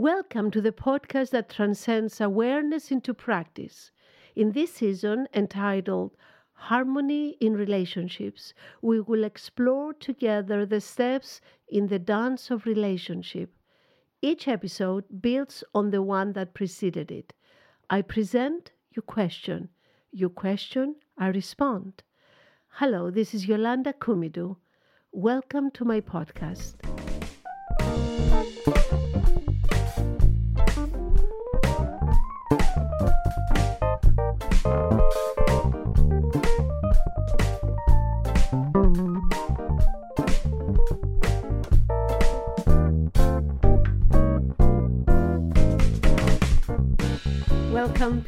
Welcome to the podcast that transcends awareness into practice. In this season, entitled Harmony in Relationships, we will explore together the steps in the dance of relationship. Each episode builds on the one that preceded it. I present, you question. You question, I respond. Hello, this is Yolanda Kumidu. Welcome to my podcast.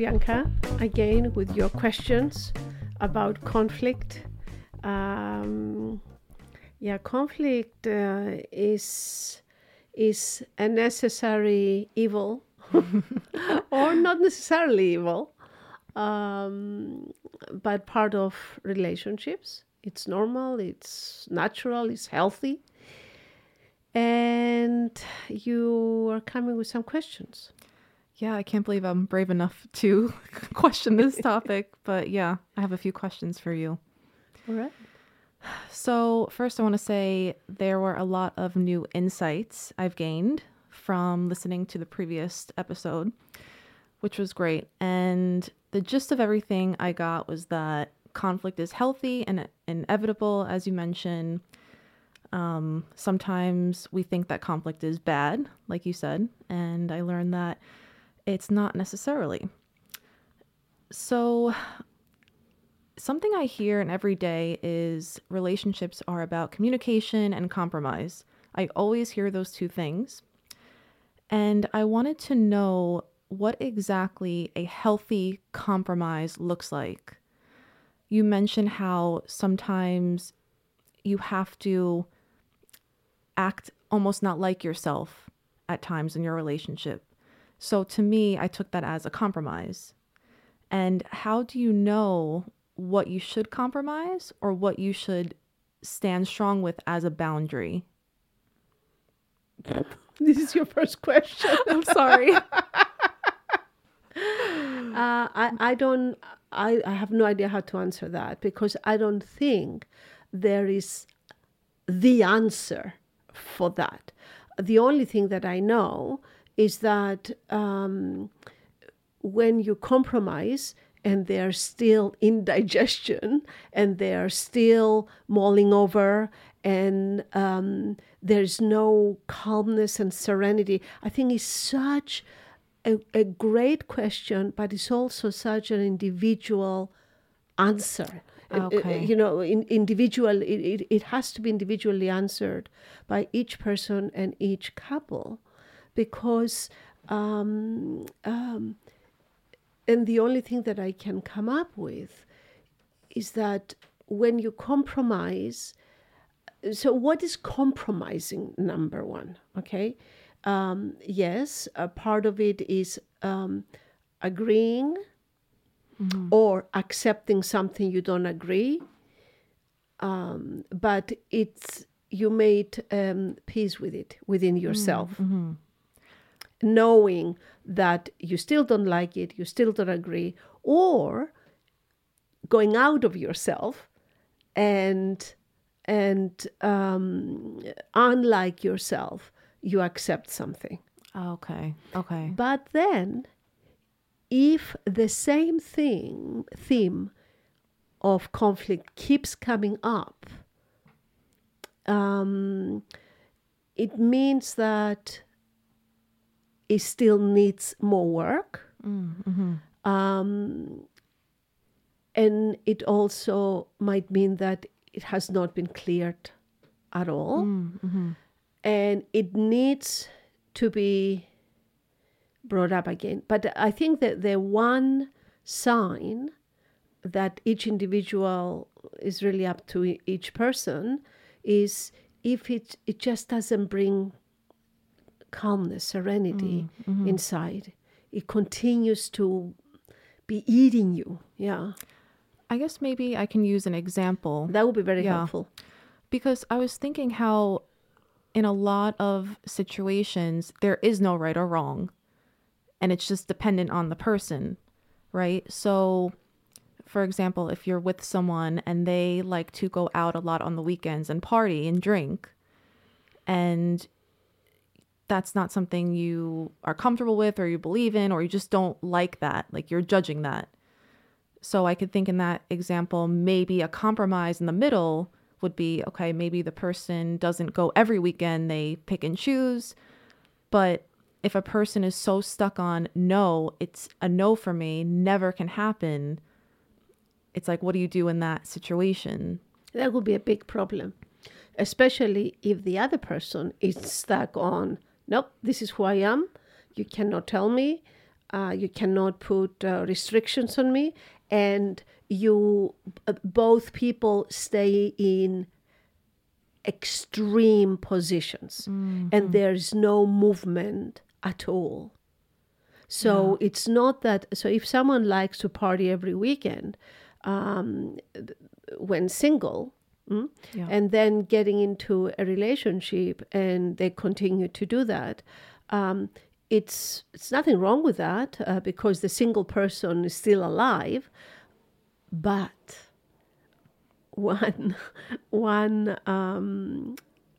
Bianca, again with your questions about conflict. Um, yeah, conflict uh, is is a necessary evil, or not necessarily evil, um, but part of relationships. It's normal. It's natural. It's healthy. And you are coming with some questions. Yeah, I can't believe I'm brave enough to question this topic, but yeah, I have a few questions for you. All right. So, first, I want to say there were a lot of new insights I've gained from listening to the previous episode, which was great. And the gist of everything I got was that conflict is healthy and inevitable, as you mentioned. Um, sometimes we think that conflict is bad, like you said, and I learned that it's not necessarily. So, something I hear in every day is relationships are about communication and compromise. I always hear those two things. And I wanted to know what exactly a healthy compromise looks like. You mentioned how sometimes you have to act almost not like yourself at times in your relationship. So to me, I took that as a compromise. And how do you know what you should compromise or what you should stand strong with as a boundary? This is your first question. I'm sorry. uh, I, I don't I, I have no idea how to answer that because I don't think there is the answer for that. The only thing that I know is that um, when you compromise and they're still indigestion and they're still mulling over and um, there's no calmness and serenity, I think it's such a, a great question, but it's also such an individual answer. Okay. you know, in, individual, it, it, it has to be individually answered by each person and each couple because, um, um, and the only thing that I can come up with is that when you compromise, so what is compromising, number one? Okay. Um, yes, a part of it is um, agreeing or accepting something you don't agree. Um, but it's you made um, peace with it within yourself, knowing that you still don't like it, you still don't agree, or going out of yourself and and um, unlike yourself, you accept something. okay. Okay. But then, if the same thing theme of conflict keeps coming up, um, it means that it still needs more work. Um, and it also might mean that it has not been cleared at all. And it needs to be brought up again. But I think that the one sign that each individual is really up to each person is if it it just doesn't bring calmness, serenity mm, mm-hmm. inside. It continues to be eating you. Yeah. I guess maybe I can use an example That would be very Yeah. helpful. because I was thinking how in a lot of situations, there is no right or wrong, and it's just dependent on the person, right? So, for example, if you're with someone and they like to go out a lot on the weekends and party and drink, and that's not something you are comfortable with or you believe in, or you just don't like that, like you're judging that. So, I could think in that example, maybe a compromise in the middle would be okay, maybe the person doesn't go every weekend, they pick and choose. But if a person is so stuck on no, it's a no for me, never can happen, it's like, what do you do in that situation? That would be a big problem, especially if the other person is stuck on, nope, this is who I am. You cannot tell me. Uh, you cannot put uh, restrictions on me. And you, uh, both people stay in extreme positions and there's no movement at all. So it's not that. So if someone likes to party every weekend, um, when single, mm, Yeah. and then getting into a relationship, and they continue to do that, um, it's it's nothing wrong with that uh, because the single person is still alive, but one one um,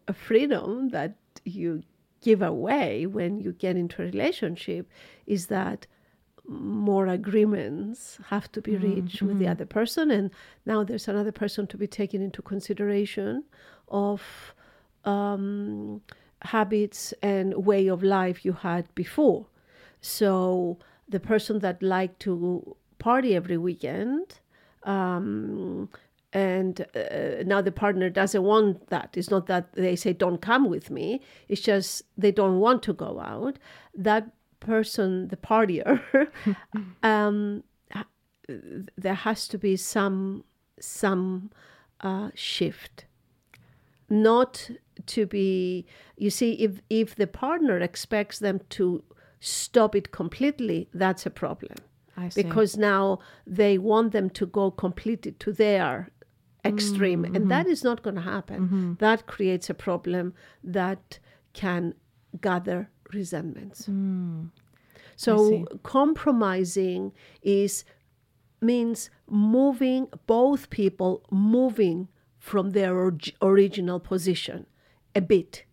a freedom that you give away when you get into a relationship is that more agreements have to be reached with the other person and now there's another person to be taken into consideration of um, habits and way of life you had before. So the person that liked to party every weekend um, and uh, now the partner doesn't want that. It's not that they say don't come with me. It's just they don't want to go out. That person the partier um, there has to be some some uh, shift. Not to be you see if if the partner expects them to stop it completely that's a problem. I see. because now they want them to go completely to their extreme and that is not going to happen that creates a problem that can gather resentments. Mm. So compromising is means moving both people moving from their orig- original position a bit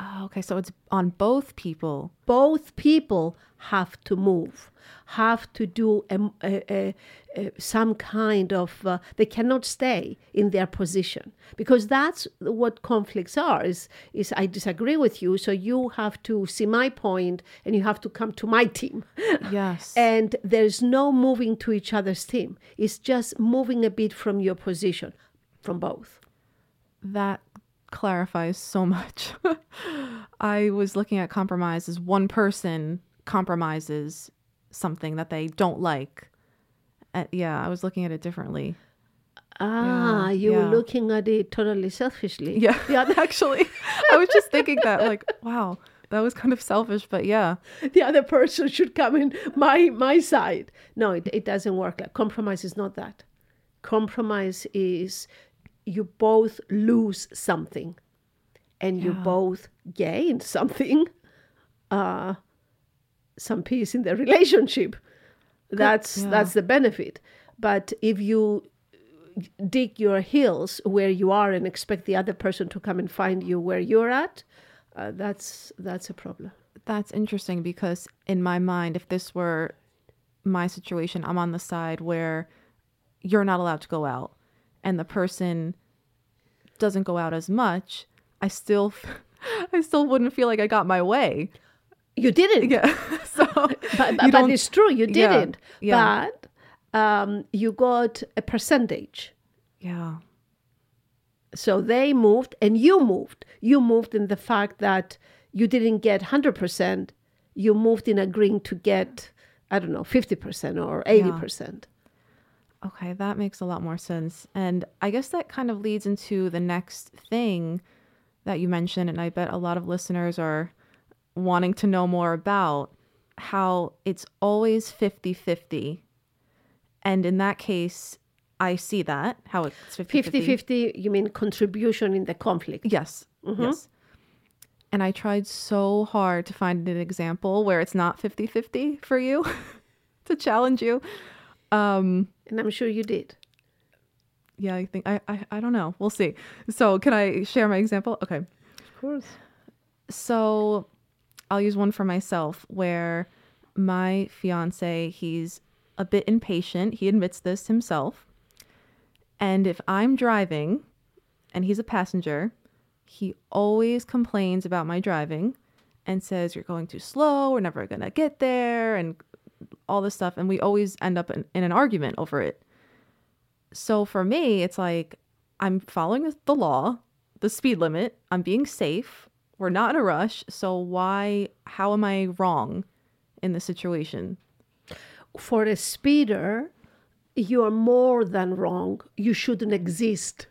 Oh, okay, so it's on both people. both people have to move have to do a, a- a- some kind of uh, they cannot stay in their position because that's what conflicts are is is i disagree with you so you have to see my point and you have to come to my team Yes. and there's no moving to each other's team it's just moving a bit from your position from both that clarifies so much. I was looking at compromise as one person compromises something that they don't like. Uh, yeah, I was looking at it differently. ah Yeah, you were looking at it totally selfishly Yeah, yeah. Actually, I was just thinking that, like, wow, that was kind of selfish, but yeah, the other person should come in my my side. No, it, it doesn't work. Like compromise is not that. Compromise is you both lose something, and you both gain something. Uh, some peace in the relationship. That's yeah. that's the benefit. But if you dig your heels where you are and expect the other person to come and find you where you're at, uh, that's that's a problem. that's interesting because in my mind, if this were my situation, I'm on the side where you're not allowed to go out, and the person doesn't go out as much. I still, I still wouldn't feel like I got my way. You didn't. Yeah. so but, but, but it's true you didn't yeah. but um, you got a percentage yeah, so they moved and you moved you moved in the fact that you didn't get 100% you moved in agreeing to get i don't know 50% or 80% Okay, that makes a lot more sense. And I guess that kind of leads into the next thing that you mentioned. And I bet a lot of listeners are wanting to know more about how it's always 50 50. And in that case, I see that, how it's 50 50 50 you mean contribution in the conflict Yes. Mm-hmm. Yes. And I tried so hard to find an example where it's not 50 50 for you to challenge you. Um, And I'm sure you did. yeah, I think, I, I, I don't know. We'll see. So, can I share my example? Okay. Of course. So I'll use one for myself where my fiance, he's a bit impatient. He admits this himself. And if I'm driving and he's a passenger, he always complains about my driving and says, You're going too slow. We're never going to get there. And all this stuff. And we always end up in, in an argument over it. So for me, it's like I'm following the law, the speed limit, I'm being safe. We're not in a rush. So why, how am I wrong in this situation? For a speeder, you are more than wrong. You shouldn't exist.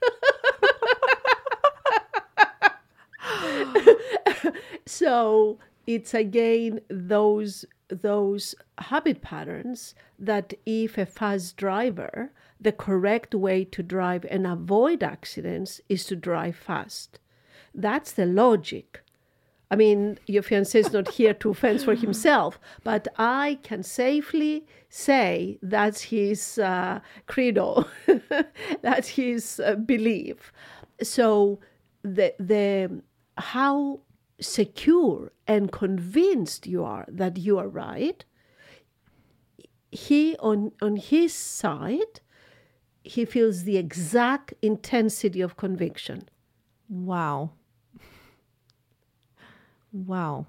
so it's again those those habit patterns that if a fast driver the correct way to drive and avoid accidents is to drive fast. That's the logic. I mean, your fiance is not here to fence for himself, but I can safely say that's his uh, credo, that's his uh, belief. So the the how secure and convinced you are that you are right. He on on his side, he feels the exact intensity of conviction. Wow. Wow.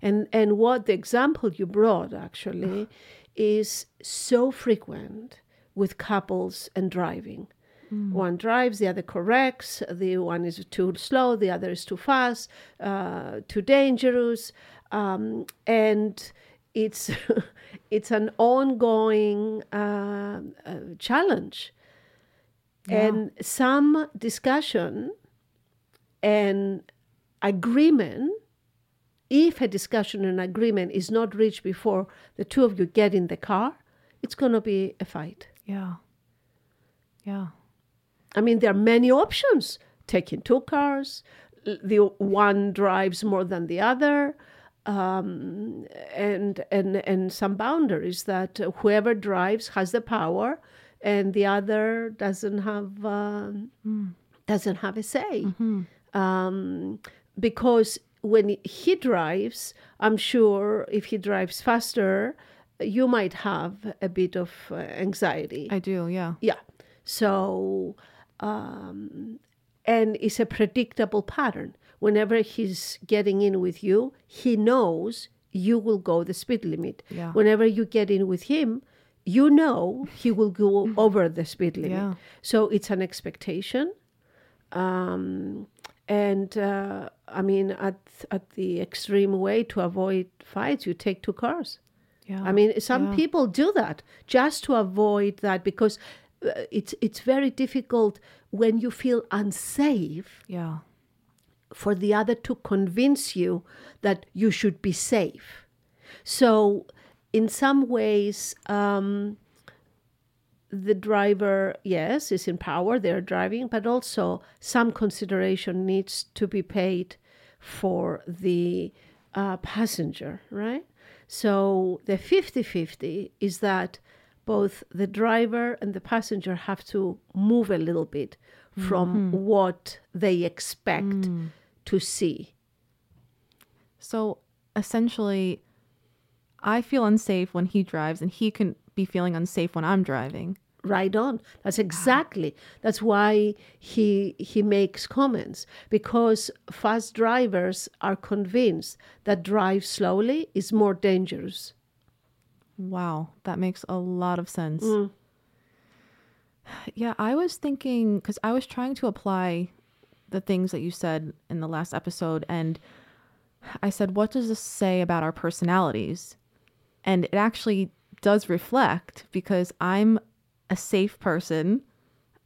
And and what the example you brought actually is so frequent with couples and driving. One drives, the other corrects. The one is too slow, the other is too fast, uh, too dangerous, um, and it's it's an ongoing uh, uh, challenge. And some discussion and agreement if a discussion and agreement is not reached before the two of you get in the car it's going to be a fight Yeah. Yeah. I mean there are many options taking two cars the one drives more than the other um, and and and some boundaries that whoever drives has the power and the other doesn't have um, doesn't have a say um, because when he drives, I'm sure if he drives faster, you might have a bit of uh, anxiety. I do. Yeah. yeah. So, um, and it's a predictable pattern. Whenever he's getting in with you, he knows you will go the speed limit. Yeah. Whenever you get in with him, you know he will go over the speed limit. Yeah. So it's an expectation. Um, and uh, I mean, at at the extreme way to avoid fights, you take two cars. Yeah. I mean, some Yeah. people do that just to avoid that because it's it's very difficult when you feel unsafe Yeah. for the other to convince you that you should be safe. So, in some ways, um, the driver, yes, is in power, they're driving, but also some consideration needs to be paid for the uh, passenger, right? So, the 50 50 is that both the driver and the passenger have to move a little bit from mm-hmm. what they expect mm. to see. So essentially, I feel unsafe when he drives, and he can be feeling unsafe when I'm driving. right on. That's ah. exactly that's why he he makes comments because fast drivers are convinced that drive slowly is more dangerous Wow, that makes a lot of sense. Yeah, I was thinking because I was trying to apply the things that you said in the last episode, and I said, What does this say about our personalities? And it actually does reflect because I'm a safe person.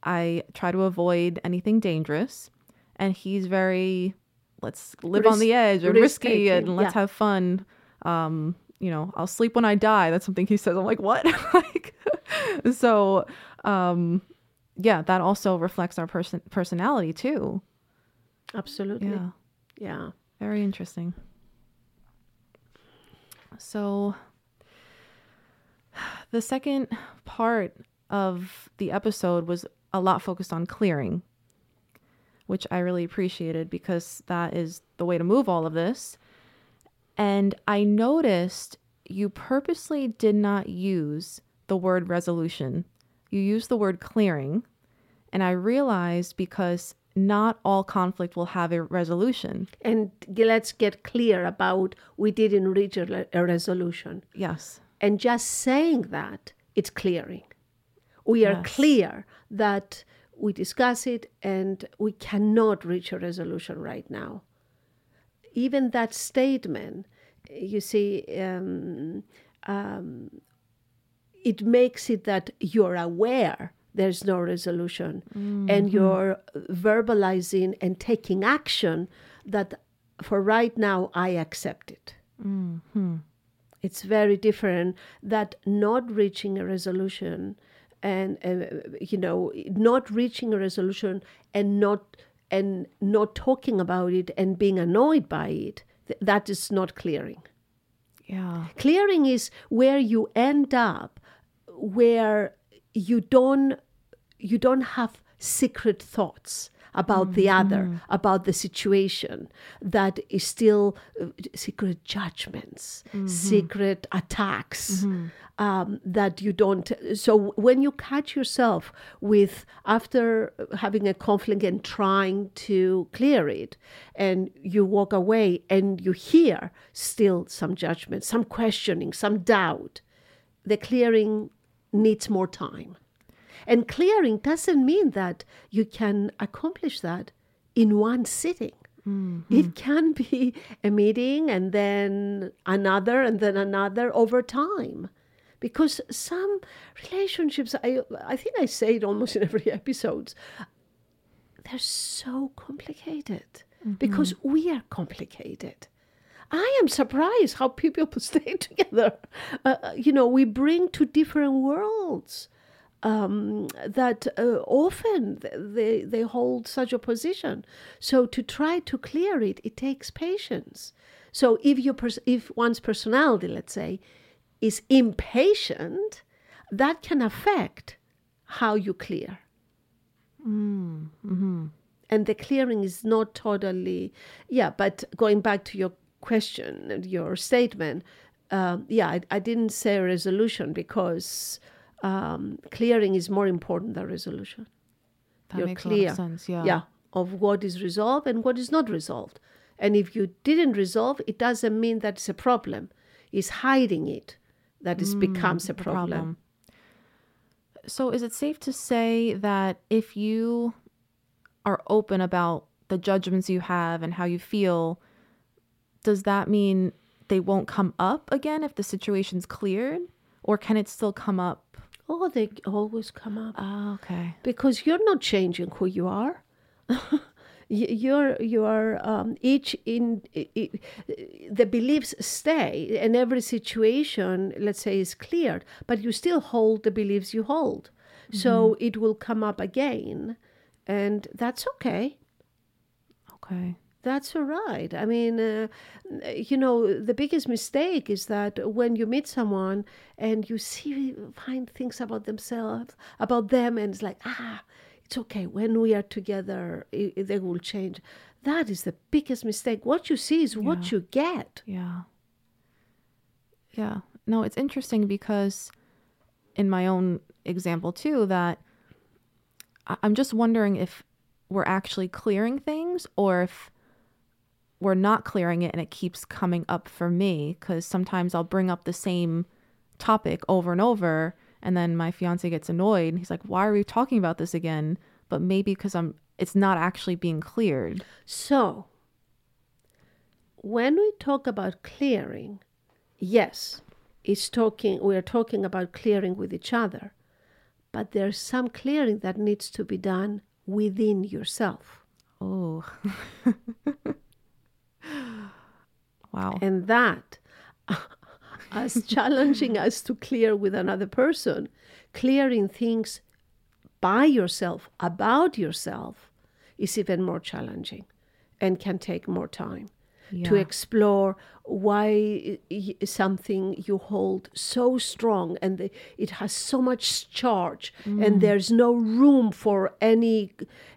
I try to avoid anything dangerous, and he's very let's live on the edge or risky and let's yeah. have fun. Um, you know, I'll sleep when I die. That's something he says. I'm like, what? like, so, um, yeah, that also reflects our person personality too. absolutely Yeah. Yeah. Very interesting. So, the second part of the episode was a lot focused on clearing, which I really appreciated because that is the way to move all of this. And I noticed you purposely did not use the word resolution, you used the word clearing. And I realized because not all conflict will have a resolution. And let's get clear about we didn't reach a, a resolution. Yes. And just saying that, it's clearing. We are Yes. clear that we discuss it and we cannot reach a resolution right now. Even that statement, you see, um, um, it makes it that you're aware there's no resolution and you're verbalizing and taking action that for right now I accept it. It's very different that not reaching a resolution and uh, you know not reaching a resolution and not and not talking about it and being annoyed by it th- that is not clearing Yeah. clearing is where you end up where you don't you don't have secret thoughts about the other about the situation that is still uh, secret judgments secret attacks um, that you don't so when you catch yourself with after having a conflict and trying to clear it and you walk away and you hear still some judgment some questioning some doubt the clearing needs more time and clearing doesn't mean that you can accomplish that in one sitting. It can be a meeting and then another and then another over time. Because some relationships, I, I think I say it almost in every episode, they're so complicated because we are complicated. I am surprised how people stay together. Uh, uh, you know, we bring two different worlds um, that uh, often they, they hold such a position. So to try to clear it, it takes patience. So if your pers- if one's personality, let's say, is impatient, that can affect how you clear. And the clearing is not totally, yeah. But going back to your question, your statement, um, yeah, I, I didn't say resolution because um, clearing is more important than resolution. That You're makes a clear, lot of sense. Yeah. yeah, of what is resolved and what is not resolved. And if you didn't resolve, it doesn't mean that it's a problem. It's hiding it that it becomes a the problem. So, is it safe to say that if you are open about the judgments you have and how you feel, does that mean they won't come up again if the situation's cleared? Or can it still come up? Oh, they always come up. Oh, okay. because you're not changing who you are. You're you are um, each in i- i- the beliefs stay, and every situation, let's say, is cleared, but you still hold the beliefs you hold. So it will come up again, and that's okay. Okay. That's all right. I mean, uh, you know, the biggest mistake is that when you meet someone and you see, find things about themselves, about them, and it's like, ah, it's okay. When we are together, i i- they will change. That is the biggest mistake. What you see is what you get. Yeah. Yeah. No, it's interesting because in my own example too, that I'm just wondering if we're actually clearing things or if we're not clearing it and it keeps coming up for me because sometimes I'll bring up the same topic over and over and then my fiance gets annoyed. And he's like, "Why are we talking about this again?" But maybe because I'm it's not actually being cleared. So, when we talk about clearing, yes, it's talking. We are talking about clearing with each other, but there's some clearing that needs to be done within yourself, Oh. wow. and that, as challenging as to clear with another person, clearing things by yourself about yourself is even more challenging. and can take more time Yeah. to explore why something you hold so strong and the, it has so much charge and mm. there's no room for any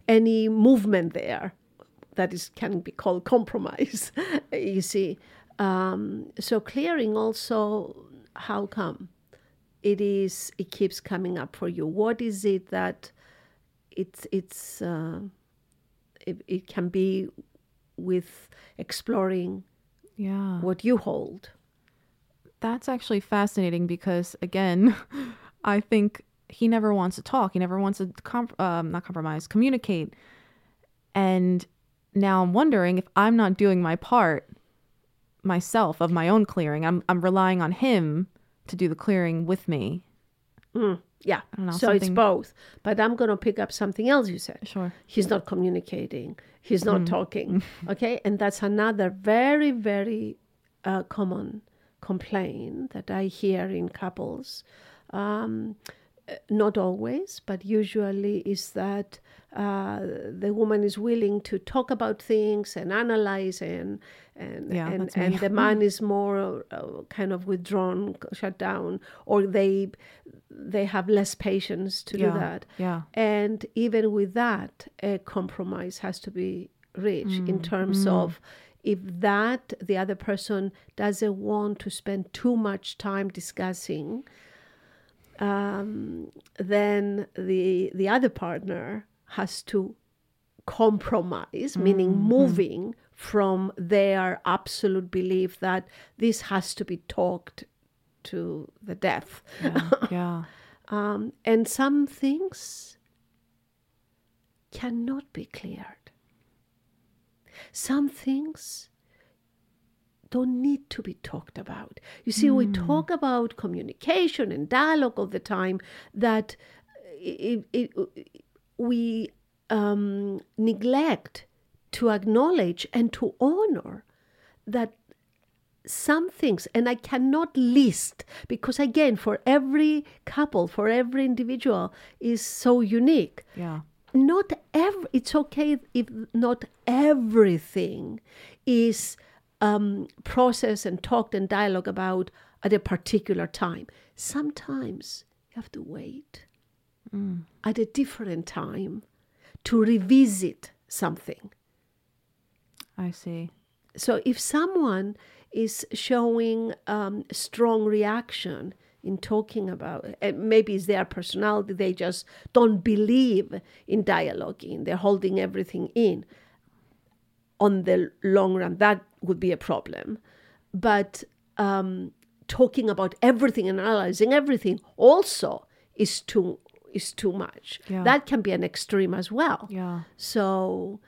any movement there that is can be called compromise you see um, so clearing also how come it is it keeps coming up for you what is it that it's it's uh, it, it can be with exploring yeah. what you hold That's actually fascinating because, again, I think he never wants to talk. He never wants to comp- um, not compromise, communicate. And now I'm wondering if I'm not doing my part myself of my own clearing. I'm I'm relying on him to do the clearing with me. yeah don't know, so it's both but i'm going to pick up something else you said Sure. he's not communicating he's Mm. not talking okay and that's another very very uh, common complaint that i hear in couples um, uh, not always but usually is that uh, the woman is willing to talk about things and analyze and and Yeah, and, and the man is more uh, kind of withdrawn shut down or they they have less patience to Yeah, do that. yeah. and even with that, a compromise has to be reached in terms of if that the other person doesn't want to spend too much time discussing, um, then the the other partner has to compromise, mm-hmm. meaning mm-hmm. moving from their absolute belief that this has to be talked to the death. Yeah. yeah. Um, and some things cannot be cleared. Some things don't need to be talked about. You see, we mm. talk about communication and dialogue all the time that it, it, we um, neglect to acknowledge and to honor that some things and i cannot list because again for every couple for every individual is so unique. Yeah. not every it's okay if not everything is um, processed and talked and dialogue about at a particular time. Sometimes you have to wait at a different time to revisit something I see. so if someone is showing um, strong reaction in talking about it, maybe it's their personality, they just don't believe in dialoguing, they're holding everything in. On the long run, that would be a problem. But um, talking about everything and analyzing everything also is too is too much. Yeah. That can be an extreme as well. Yeah. So,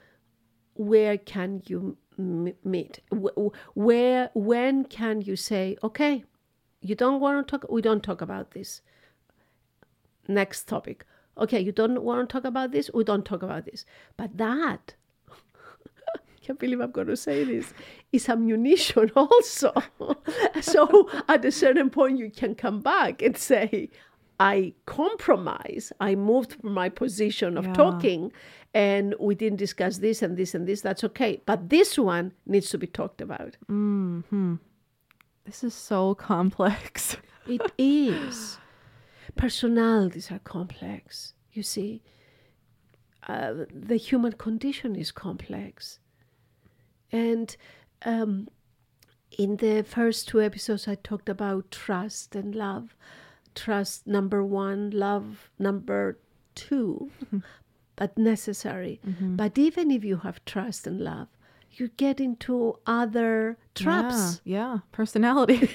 where can you m- meet? Wh- Where, when can you say, okay, you don't want to talk, we don't talk about this. Next topic. Okay, you don't want to talk about this, we don't talk about this. But that, I can't believe I'm going to say this, is ammunition also. so, at a certain point, you can come back and say, I compromise. I moved from my position of Yeah. talking and we didn't discuss this and this and this. That's okay. But this one needs to be talked about. This is so complex. It is. Personalities are complex, you see. Uh, the human condition is complex. And um, in the first two episodes, I talked about trust and love. Trust number one, love number two, but necessary. But even if you have trust and love, you get into other traps. Yeah. yeah. Personality.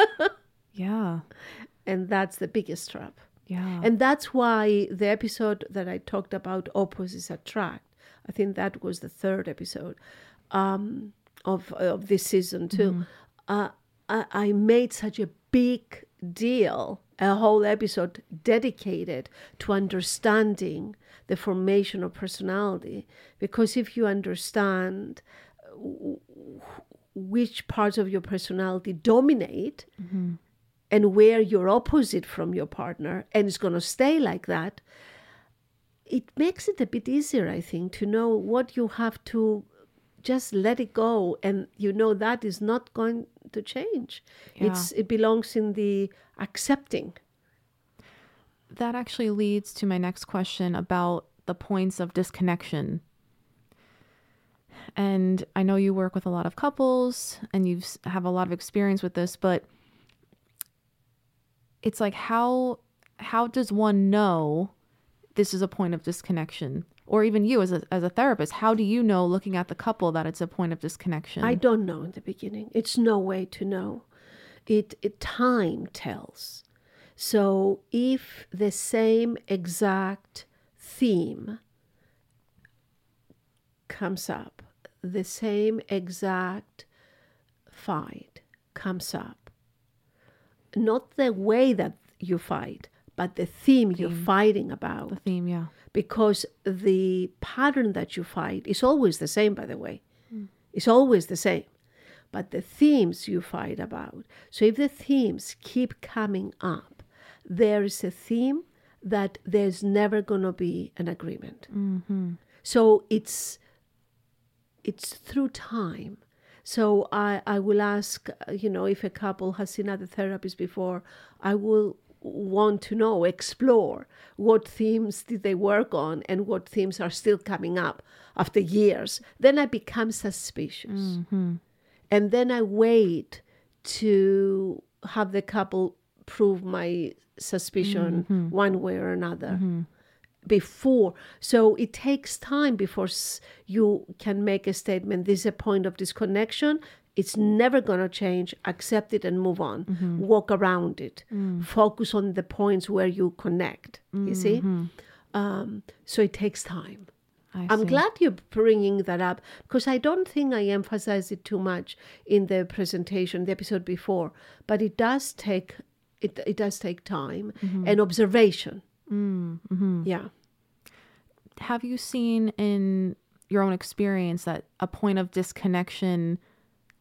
yeah. And that's the biggest trap. Yeah. And that's why the episode that I talked about opposites attract, I think that was the third episode um, of of this season too. Uh, I, I made such a big deal, a whole episode dedicated to understanding the formation of personality, because if you understand which parts of your personality dominate mm-hmm. and where you're opposite from your partner and it's going to stay like that it makes it a bit easier i think to know what you have to just let it go. And you know that is not going to change Yeah. it's it belongs in the accepting That actually leads to my next question about the points of disconnection. And I know you work with a lot of couples and you have a lot of experience with this, but it's like how how does one know this is a point of disconnection? Or even you as a as a therapist, how do you know looking at the couple that it's a point of disconnection? i don't know in the beginning. It's no way to know. It, it time tells. So if the same exact theme comes up the same exact fight comes up not the way that you fight but the theme you're fighting about the theme, yeah. because the pattern that you fight is always the same, by the way. It's always the same. But the themes you fight about. So if the themes keep coming up, there is a theme that there's never going to be an agreement. So it's it's through time. So I, I will ask, uh, you know, if a couple has seen other therapists before, I will want to know, explore what themes did they work on and what themes are still coming up after years. Then I become suspicious. Mm-hmm. And then I wait to have the couple prove my suspicion mm-hmm. one way or another mm-hmm. before. So it takes time before s- you can make a statement. This is a point of disconnection. It's never going to change. Accept it and move on. Mm-hmm. Walk around it. Mm. Focus on the points where you connect. You see? Mm-hmm. Um, so it takes time. I I'm see. glad you're bringing that up because I don't think I emphasized it too much in the presentation, the episode before. But it does take it. It does take time mm-hmm. and observation. Yeah. have you seen in your own experience that a point of disconnection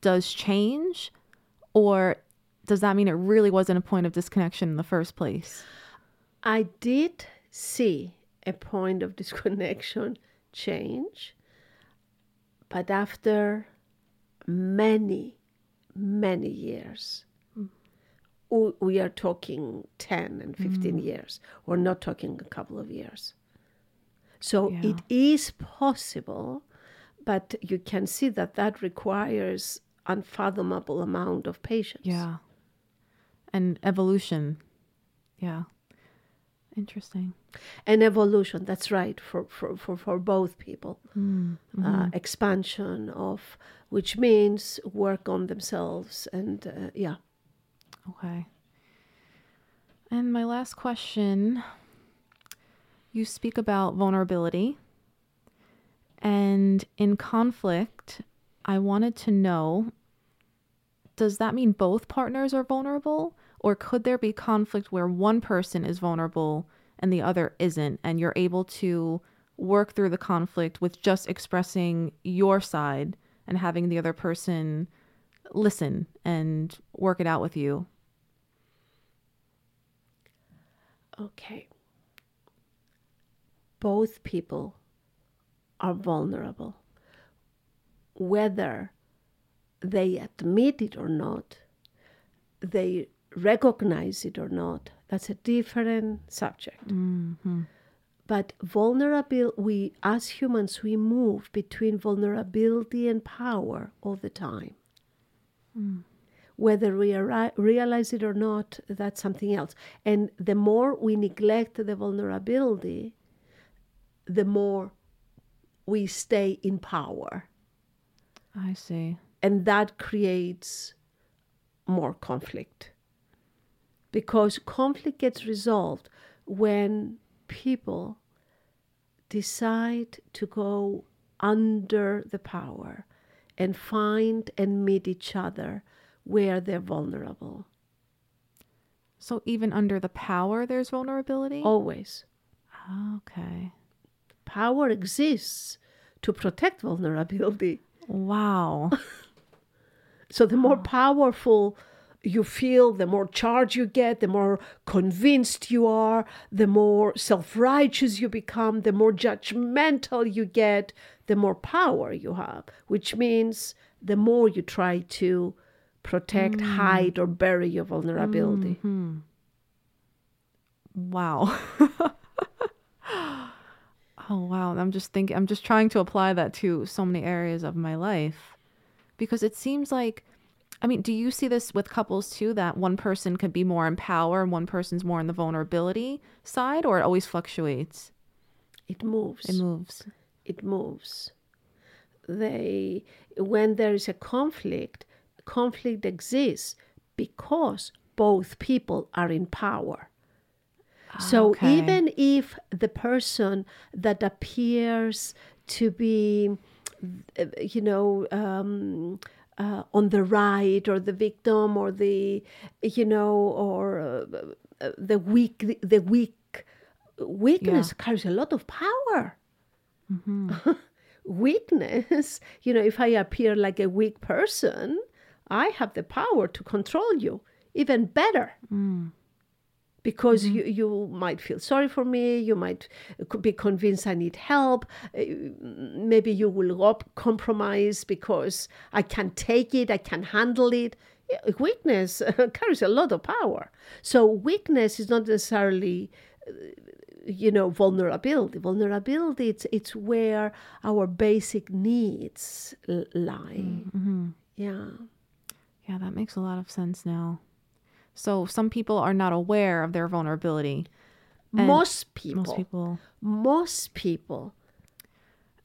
does change or does that mean it really wasn't a point of disconnection in the first place I did see a point of disconnection change, but after many, many years. Mm. w- We are talking 10 and 15 mm. years. We're not talking a couple of years. So Yeah. it is possible, but you can see that that requires unfathomable amount of patience. yeah. And evolution. Yeah. Interesting. And evolution that's right for for, for, for both people. Uh, expansion of which means work on themselves and uh, yeah. Okay. And my last question you speak about vulnerability. And in conflict, I wanted to know does that mean both partners are vulnerable? Or could there be conflict where one person is vulnerable and the other isn't? And you're able to work through the conflict with just expressing your side and having the other person listen and work it out with you? okay both people are vulnerable whether they admit it or not they recognize it or not that's a different subject. Mm-hmm. But vulnerable we as humans we move between vulnerability and power all the time. Mm. Whether we arri- realize it or not that's something else. And the more we neglect the vulnerability the more we stay in power I see. and that creates more conflict because conflict gets resolved when people decide to go under the power and find and meet each other where they're vulnerable So even under the power, there's vulnerability? always Okay. power exists to protect vulnerability Wow. So the more powerful you feel, the more charge you get, the more convinced you are, the more self righteous you become, the more judgmental you get, the more power you have, which means the more you try to protect, mm. hide, or bury your vulnerability. Mm-hmm. Wow. oh wow. I'm just thinking I'm just trying to apply that to so many areas of my life. Because it seems like I mean, do you see this with couples too that one person could be more in power and one person's more in the vulnerability side or it always fluctuates? It moves. It moves. it moves. They, when there is a conflict, conflict exists because both people are in power. So okay. even if the person that appears to be, uh, you know, um, uh, on the right or the victim or the, you know, or uh, uh, the weak, the weak weakness carries a lot of power weakness, you know, if I appear like a weak person, I have the power to control you even better. Because mm-hmm. you, you might feel sorry for me, you might uh, be convinced I need help. uh, Maybe you will compromise because I can take it, I can handle it. Weakness carries a lot of power. So, weakness is not necessarily uh, you know vulnerability vulnerability it's it's where our basic needs lie mm-hmm. yeah Yeah, that makes a lot of sense now. So some people are not aware of their vulnerability. And most people Most people most people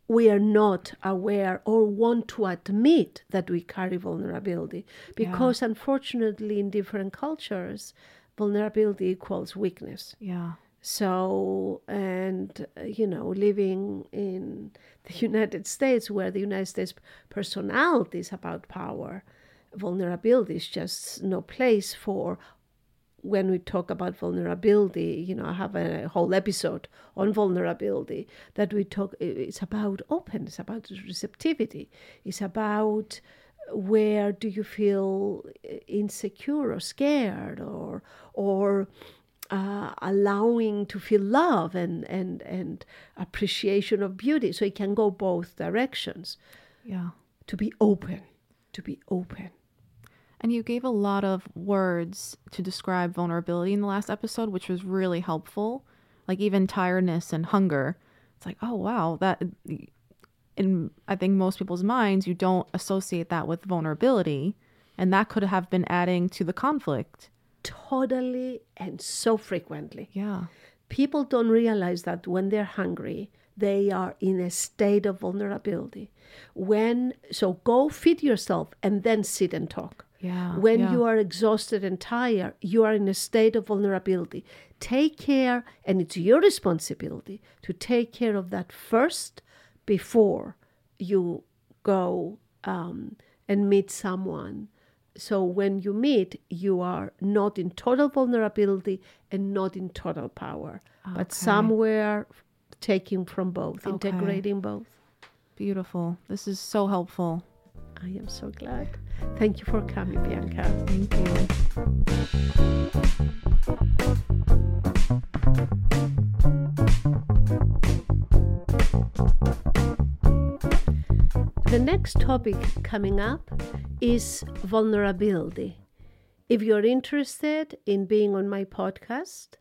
we are not aware or want to admit that we carry vulnerability because unfortunately in different cultures vulnerability equals weakness yeah. So, and, uh, you know, living in the United States, where the United States personality is about power, vulnerability is just no place for. When we talk about vulnerability, you know, I have a whole episode on vulnerability that we talk, it's about openness, about receptivity, it's about where do you feel insecure or scared or, or, uh, allowing to feel love and, and, and appreciation of beauty. So it can go both directions. Yeah. To be open, to be open. And you gave a lot of words to describe vulnerability in the last episode, which was really helpful. Like even tiredness and hunger. It's like, oh wow, that in I think most people's minds, you don't associate that with vulnerability, and that could have been adding to the conflict. Totally and so frequently. Yeah. People don't realize that when they're hungry, they are in a state of vulnerability. When so go feed yourself and then sit and talk. Yeah. When yeah. you are exhausted and tired, you are in a state of vulnerability. Take care, and it's your responsibility to take care of that first before you go um, and meet someone. So when you meet, you are not in total vulnerability and not in total power, but somewhere taking from both, Okay. integrating both. Beautiful. This is so helpful. I am so glad. Thank you for coming, Bianca. Thank you. The next topic coming up is vulnerability. If you're interested in being on my podcast,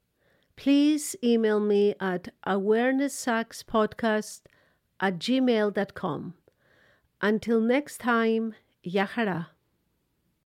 please email me at awarenesssuckspodcast at gmail.com. Until next time, Yahara.